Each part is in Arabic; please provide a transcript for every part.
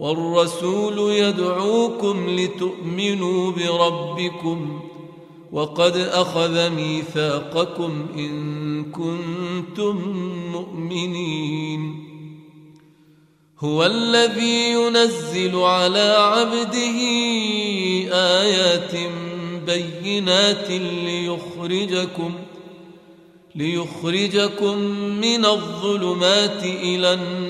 والرسول يدعوكم لتؤمنوا بربكم وقد أخذ ميثاقكم إن كنتم مؤمنين. هو الذي ينزل على عبده آيات بينات ليخرجكم ليخرجكم من الظلمات إلى النور.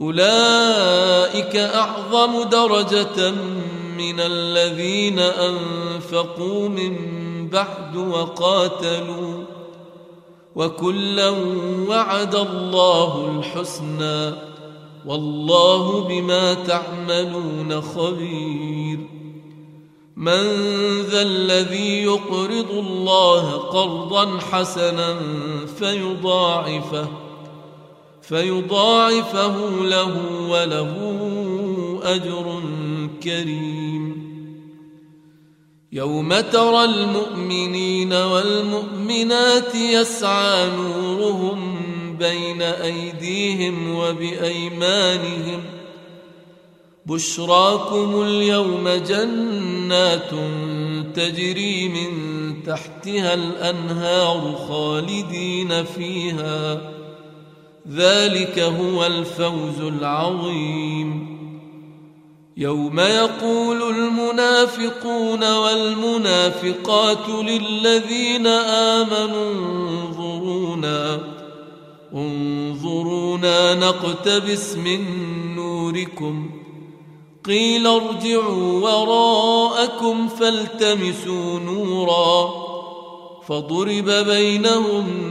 أولئك أعظم درجة من الذين أنفقوا من بعد وقاتلوا وكلا وعد الله الحسنى والله بما تعملون خبير. من ذا الذي يقرض الله قرضا حسنا فيضاعفه فيضاعفه له وله أجر كريم. يوم ترى المؤمنين والمؤمنات يسعى نورهم بين أيديهم وبأيمانهم. بشراكم اليوم جنات تجري من تحتها الأنهار خالدين فيها. ذلك هو الفوز العظيم. يوم يقول المنافقون والمنافقات للذين آمنوا انظرونا انظرونا نقتبس من نوركم. قيل ارجعوا وراءكم فالتمسوا نورا فضرب بينهم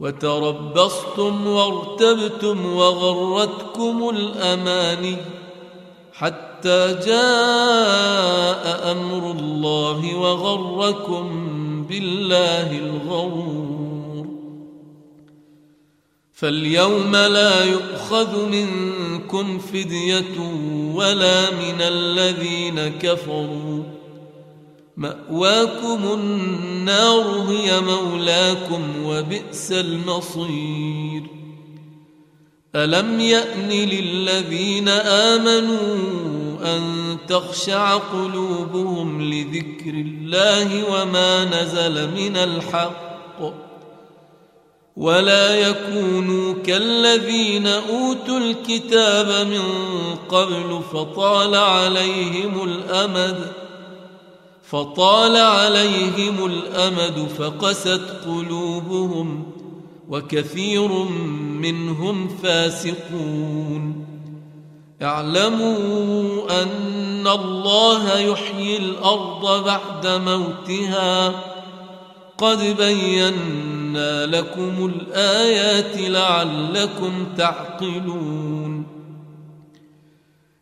وتربصتم وارتبتم وغرتكم الأماني حتى جاء أمر الله وغركم بالله الغرور. فاليوم لا يؤخذ منكم فدية ولا من الذين كفروا. مأواكم النار هي مولاكم وبئس المصير. ألم يأن للذين آمنوا أن تخشع قلوبهم لذكر الله وما نزل من الحق؟ ولا يكونوا كالذين أوتوا الكتاب من قبل فطال عليهم الأمد. فطال عليهم الأمد فقست قلوبهم وكثير منهم فاسقون. اعلموا أن الله يحيي الأرض بعد موتها. قد بينا لكم الآيات لعلكم تعقلون.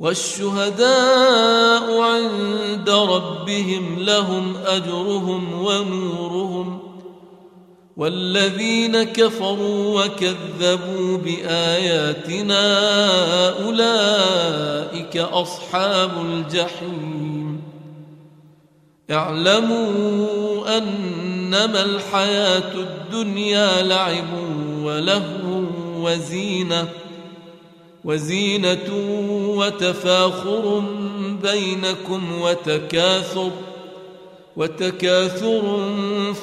والشهداء عند ربهم لهم أجرهم ونورهم والذين كفروا وكذبوا بآياتنا أولئك أصحاب الجحيم. اعلموا أنما الحياة الدنيا لعب ولهو وزينة وزينة وتفاخر بينكم وتكاثر وتكاثر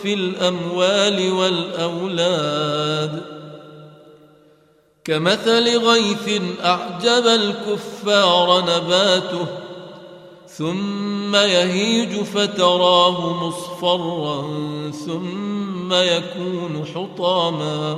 في الأموال والأولاد كمثل غيث أعجب الكفار نباته ثم يهيج فتراه مصفرا ثم يكون حطاما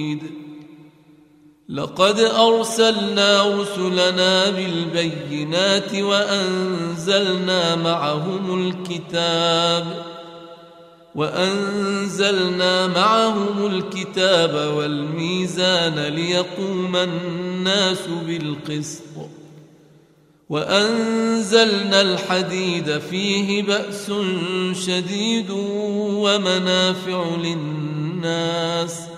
لقد أرسلنا رسلنا بالبينات وأنزلنا معهم الكتاب وأنزلنا معهم الكتاب والميزان ليقوم الناس بالقسط وأنزلنا الحديد فيه بأس شديد ومنافع للناس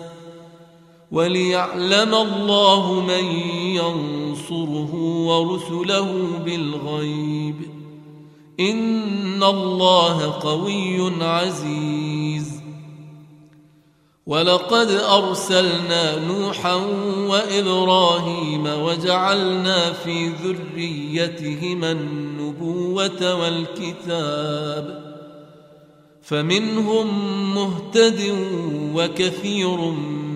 وليعلم الله من ينصره ورسله بالغيب. إن الله قوي عزيز. ولقد أرسلنا نوحا وإبراهيم وجعلنا في ذريتهما النبوة والكتاب. فمنهم مهتد وكثير